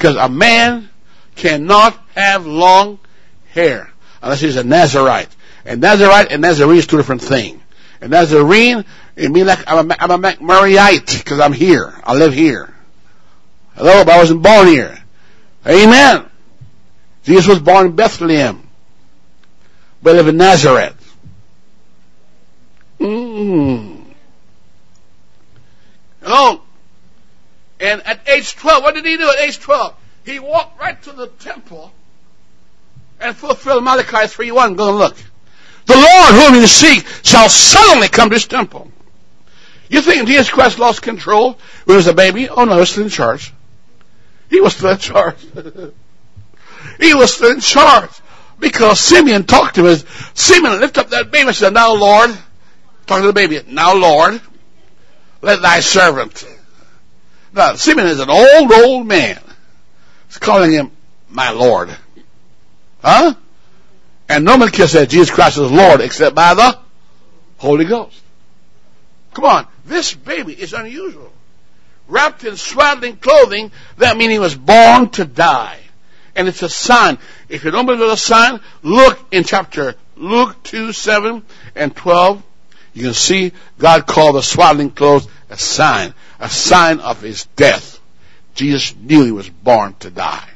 Because a man cannot have long hair unless he's a Nazarite. And Nazarite and Nazarene is two different things. And Nazarene, it means like I'm a, I'm a McMurrayite because I'm here. I live here. Hello, but I wasn't born here. Amen. Jesus was born in Bethlehem. But live in Nazareth. Mm. Hello. And at age 12, what did he do at age 12? He walked right to the temple and fulfilled Malachi 3.1. Go and look. The Lord whom you seek shall suddenly come to his temple. You think Jesus Christ lost control when he was a baby? Oh no, he was still in charge. He was still in charge. he was still in charge. Because Simeon talked to him. Simeon lift up that baby and said, Now Lord, talk to the baby, now Lord, let thy servant. Now, Simeon is an old, old man. He's calling him my Lord. Huh? And no one can say Jesus Christ is Lord except by the Holy Ghost. Come on. This baby is unusual. Wrapped in swaddling clothing, that means he was born to die. And it's a sign. If you don't believe it's a sign, look in chapter Luke 2, 7 and 12. You can see God called the swaddling clothes a sign, a sign of his death. Jesus knew he was born to die.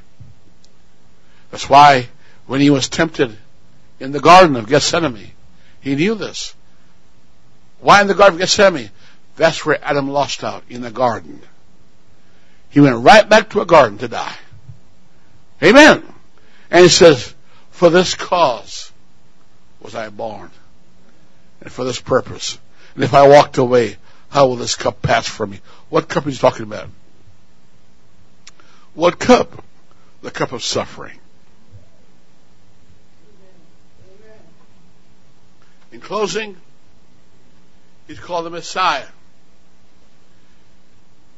That's why when he was tempted in the Garden of Gethsemane, he knew this. Why in the Garden of Gethsemane? That's where Adam lost out, in the garden. He went right back to a garden to die. Amen. And he says, for this cause was I born. And for this purpose. And if I walked away, how will this cup pass from me? What cup is he talking about? What cup? The cup of suffering. In closing, he's called the Messiah.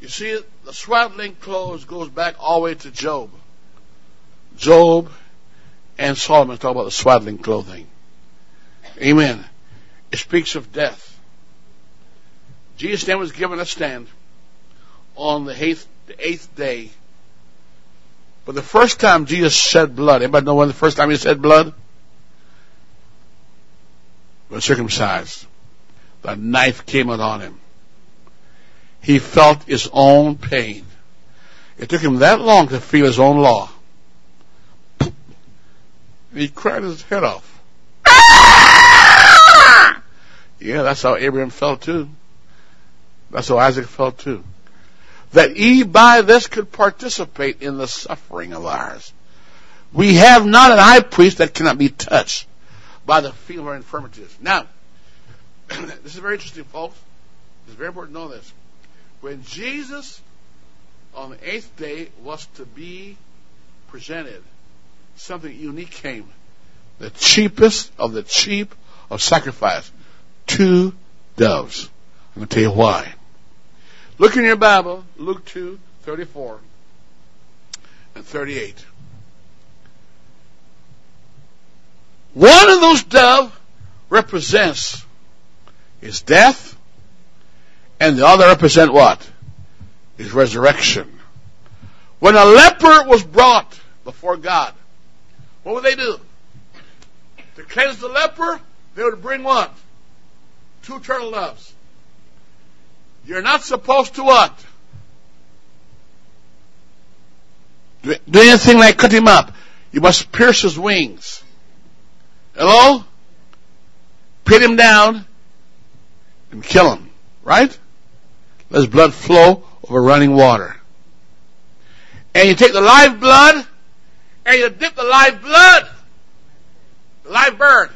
You see, the swaddling clothes goes back all the way to Job. Job and Solomon talk about the swaddling clothing. Amen. It speaks of death. Jesus then was given a stand on the eighth, the eighth day but the first time Jesus shed blood, anybody know when the first time he shed blood? Was circumcised. The knife came out on him. He felt his own pain. It took him that long to feel his own law. He cried his head off. Ah! Yeah, that's how Abraham felt too. That's how Isaac felt too that ye by this could participate in the suffering of ours. We have not an high priest that cannot be touched by the feeling of our infirmities. Now, this is very interesting, folks. It's very important to know this. When Jesus, on the eighth day, was to be presented, something unique came. The cheapest of the cheap of sacrifice. Two doves. I'm going to tell you why. Look in your Bible, Luke 2, 34 and 38. One of those doves represents his death, and the other represent what? His resurrection. When a leper was brought before God, what would they do? To cleanse the leper, they would bring what? Two turtle doves. You're not supposed to what? Do, anything like cut him up. You must pierce his wings. Hello? Pin him down and kill him. Right? Let his blood flow over running water. And you take the live blood and you dip the live blood, the live bird,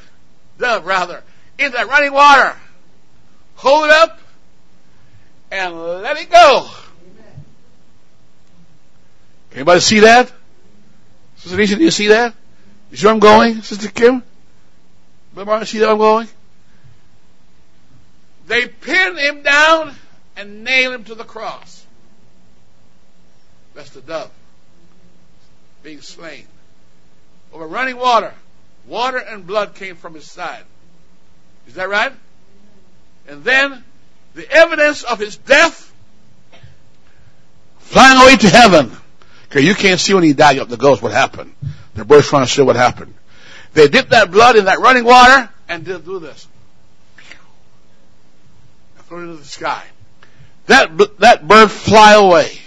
dove rather, in that running water. Hold it up and let it go. Anybody see that? Sister Lisa, do you see that? You see where I'm going, Sister Kim? Brother Martin, see where I'm going? They pin him down and nail him to the cross. That's the dove being slain. Over running water. Water and blood came from his side. Is that right? And then the evidence of his death flying away to heaven. Okay, you can't see when he died up the ghost what happened. The birds trying to show what happened. They dipped that blood in that running water and did do this. Throw it into the sky. That, that bird fly away.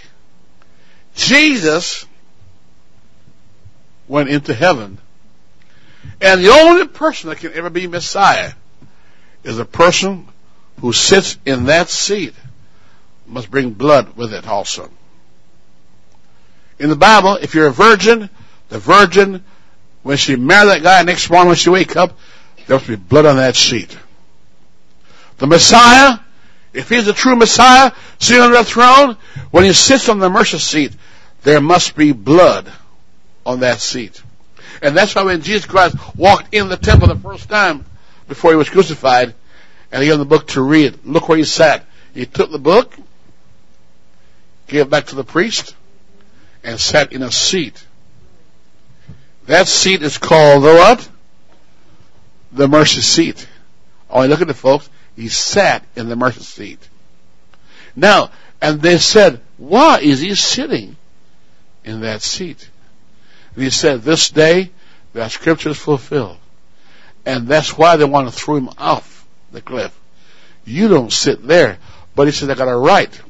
Jesus went into heaven. And the only person that can ever be Messiah is a person who sits in that seat must bring blood with it also. In the Bible, if you're a virgin, the virgin, when she married that guy, next morning when she wake up, there must be blood on that seat. The Messiah, if he's the true Messiah, sitting on the throne, when he sits on the mercy seat, there must be blood on that seat. And that's why when Jesus Christ walked in the temple the first time before he was crucified, and he gave him the book to read, look where he sat. He took the book, gave it back to the priest, and sat in a seat. That seat is called the what? The mercy seat. Oh, look at the folks. He sat in the mercy seat. Now, and they said, why is he sitting in that seat? And he said, this day that scripture is fulfilled. And that's why they want to throw him off the cliff. You don't sit there. But he said, I got a right.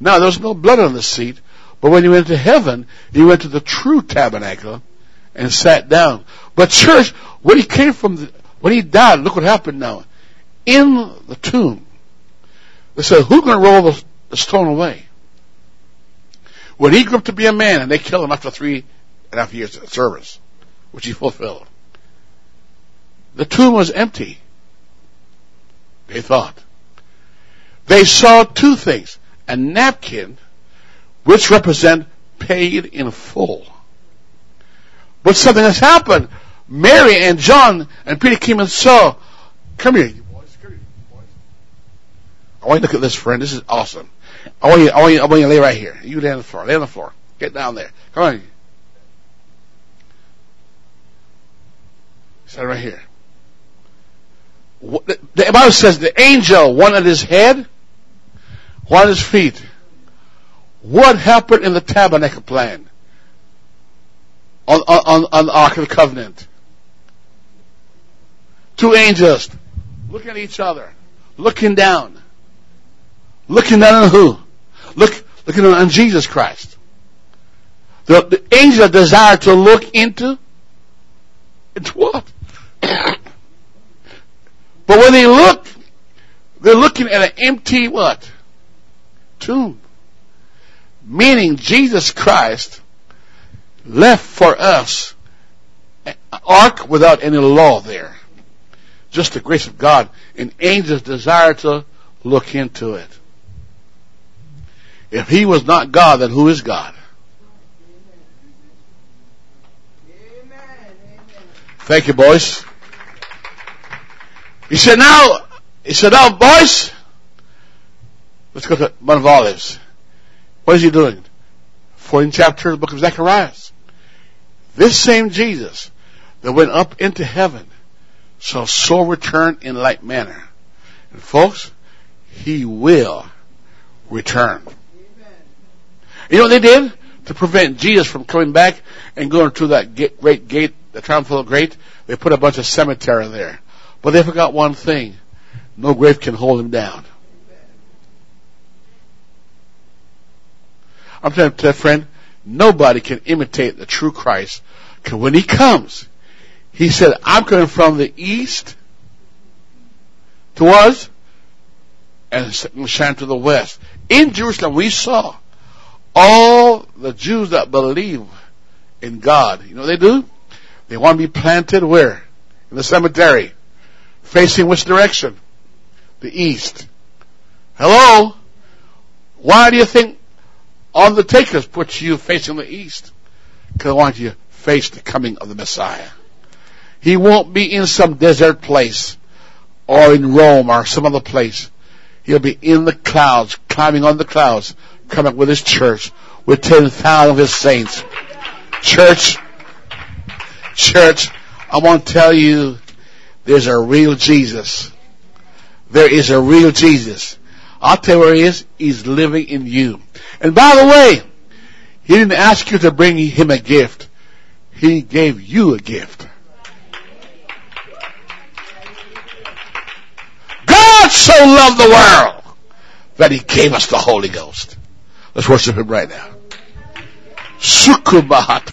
Now, there was no blood on the seat, but when you went to heaven, you went to the true tabernacle and sat down. But church, when he came from the, when he died, look what happened now. In the tomb, they said, who's going to roll the, the stone away? When he grew up to be a man and they killed him after three and a half years of service, which he fulfilled, the tomb was empty. They thought. They saw two things. A napkin, which represent paid in full. But something has happened. Mary and John and Peter came and saw. Come here, you boys. Come here, you boys. I want you to look at this, friend. This is awesome. I want you, I want you, I want you to lay right here. You lay on the floor. Lay on the floor. Get down there. Come on. Stand right here. The Bible says the angel wanted his head, wanted his feet. What happened in the tabernacle plan? On, on, on the Ark of the Covenant. Two angels looking at each other, looking down. Looking down on who? Look, looking on Jesus Christ. The, the angel desired to look into, into what? But when they look, they're looking at an empty what? Tomb. Meaning Jesus Christ left for us an ark without any law there. just the grace of God, and angels desire to look into it. If he was not God, then who is God? Amen. Thank you, boys. He said, now, he said, now, boys, let's go to Mount of Olives. What is he doing? 14th chapter of the book of Zechariah. This same Jesus that went up into heaven shall so return in like manner. And folks, he will return. You know what they did to prevent Jesus from coming back and going through that great gate, the triumphal gate? They put a bunch of cemetery there. But they forgot one thing. No grave can hold him down. I'm telling you, friend, nobody can imitate the true Christ. Because when he comes, he said, I'm coming from the east towards and shine to the west. In Jerusalem, we saw all the Jews that believe in God. You know what they do? They want to be planted where? In the cemetery. Facing which direction? The east. Hello? Why do you think undertakers put you facing the east? Because I want you to face the coming of the Messiah. He won't be in some desert place or in Rome or some other place. He'll be in the clouds, climbing on the clouds, coming with his church, with 10,000 of his saints. Church, church, I want to tell you, there's a real Jesus. There is a real Jesus. I'll tell you where he is. He's living in you. And by the way, he didn't ask you to bring him a gift. He gave you a gift. God so loved the world that he gave us the Holy Ghost. Let's worship him right now. Sukubahat.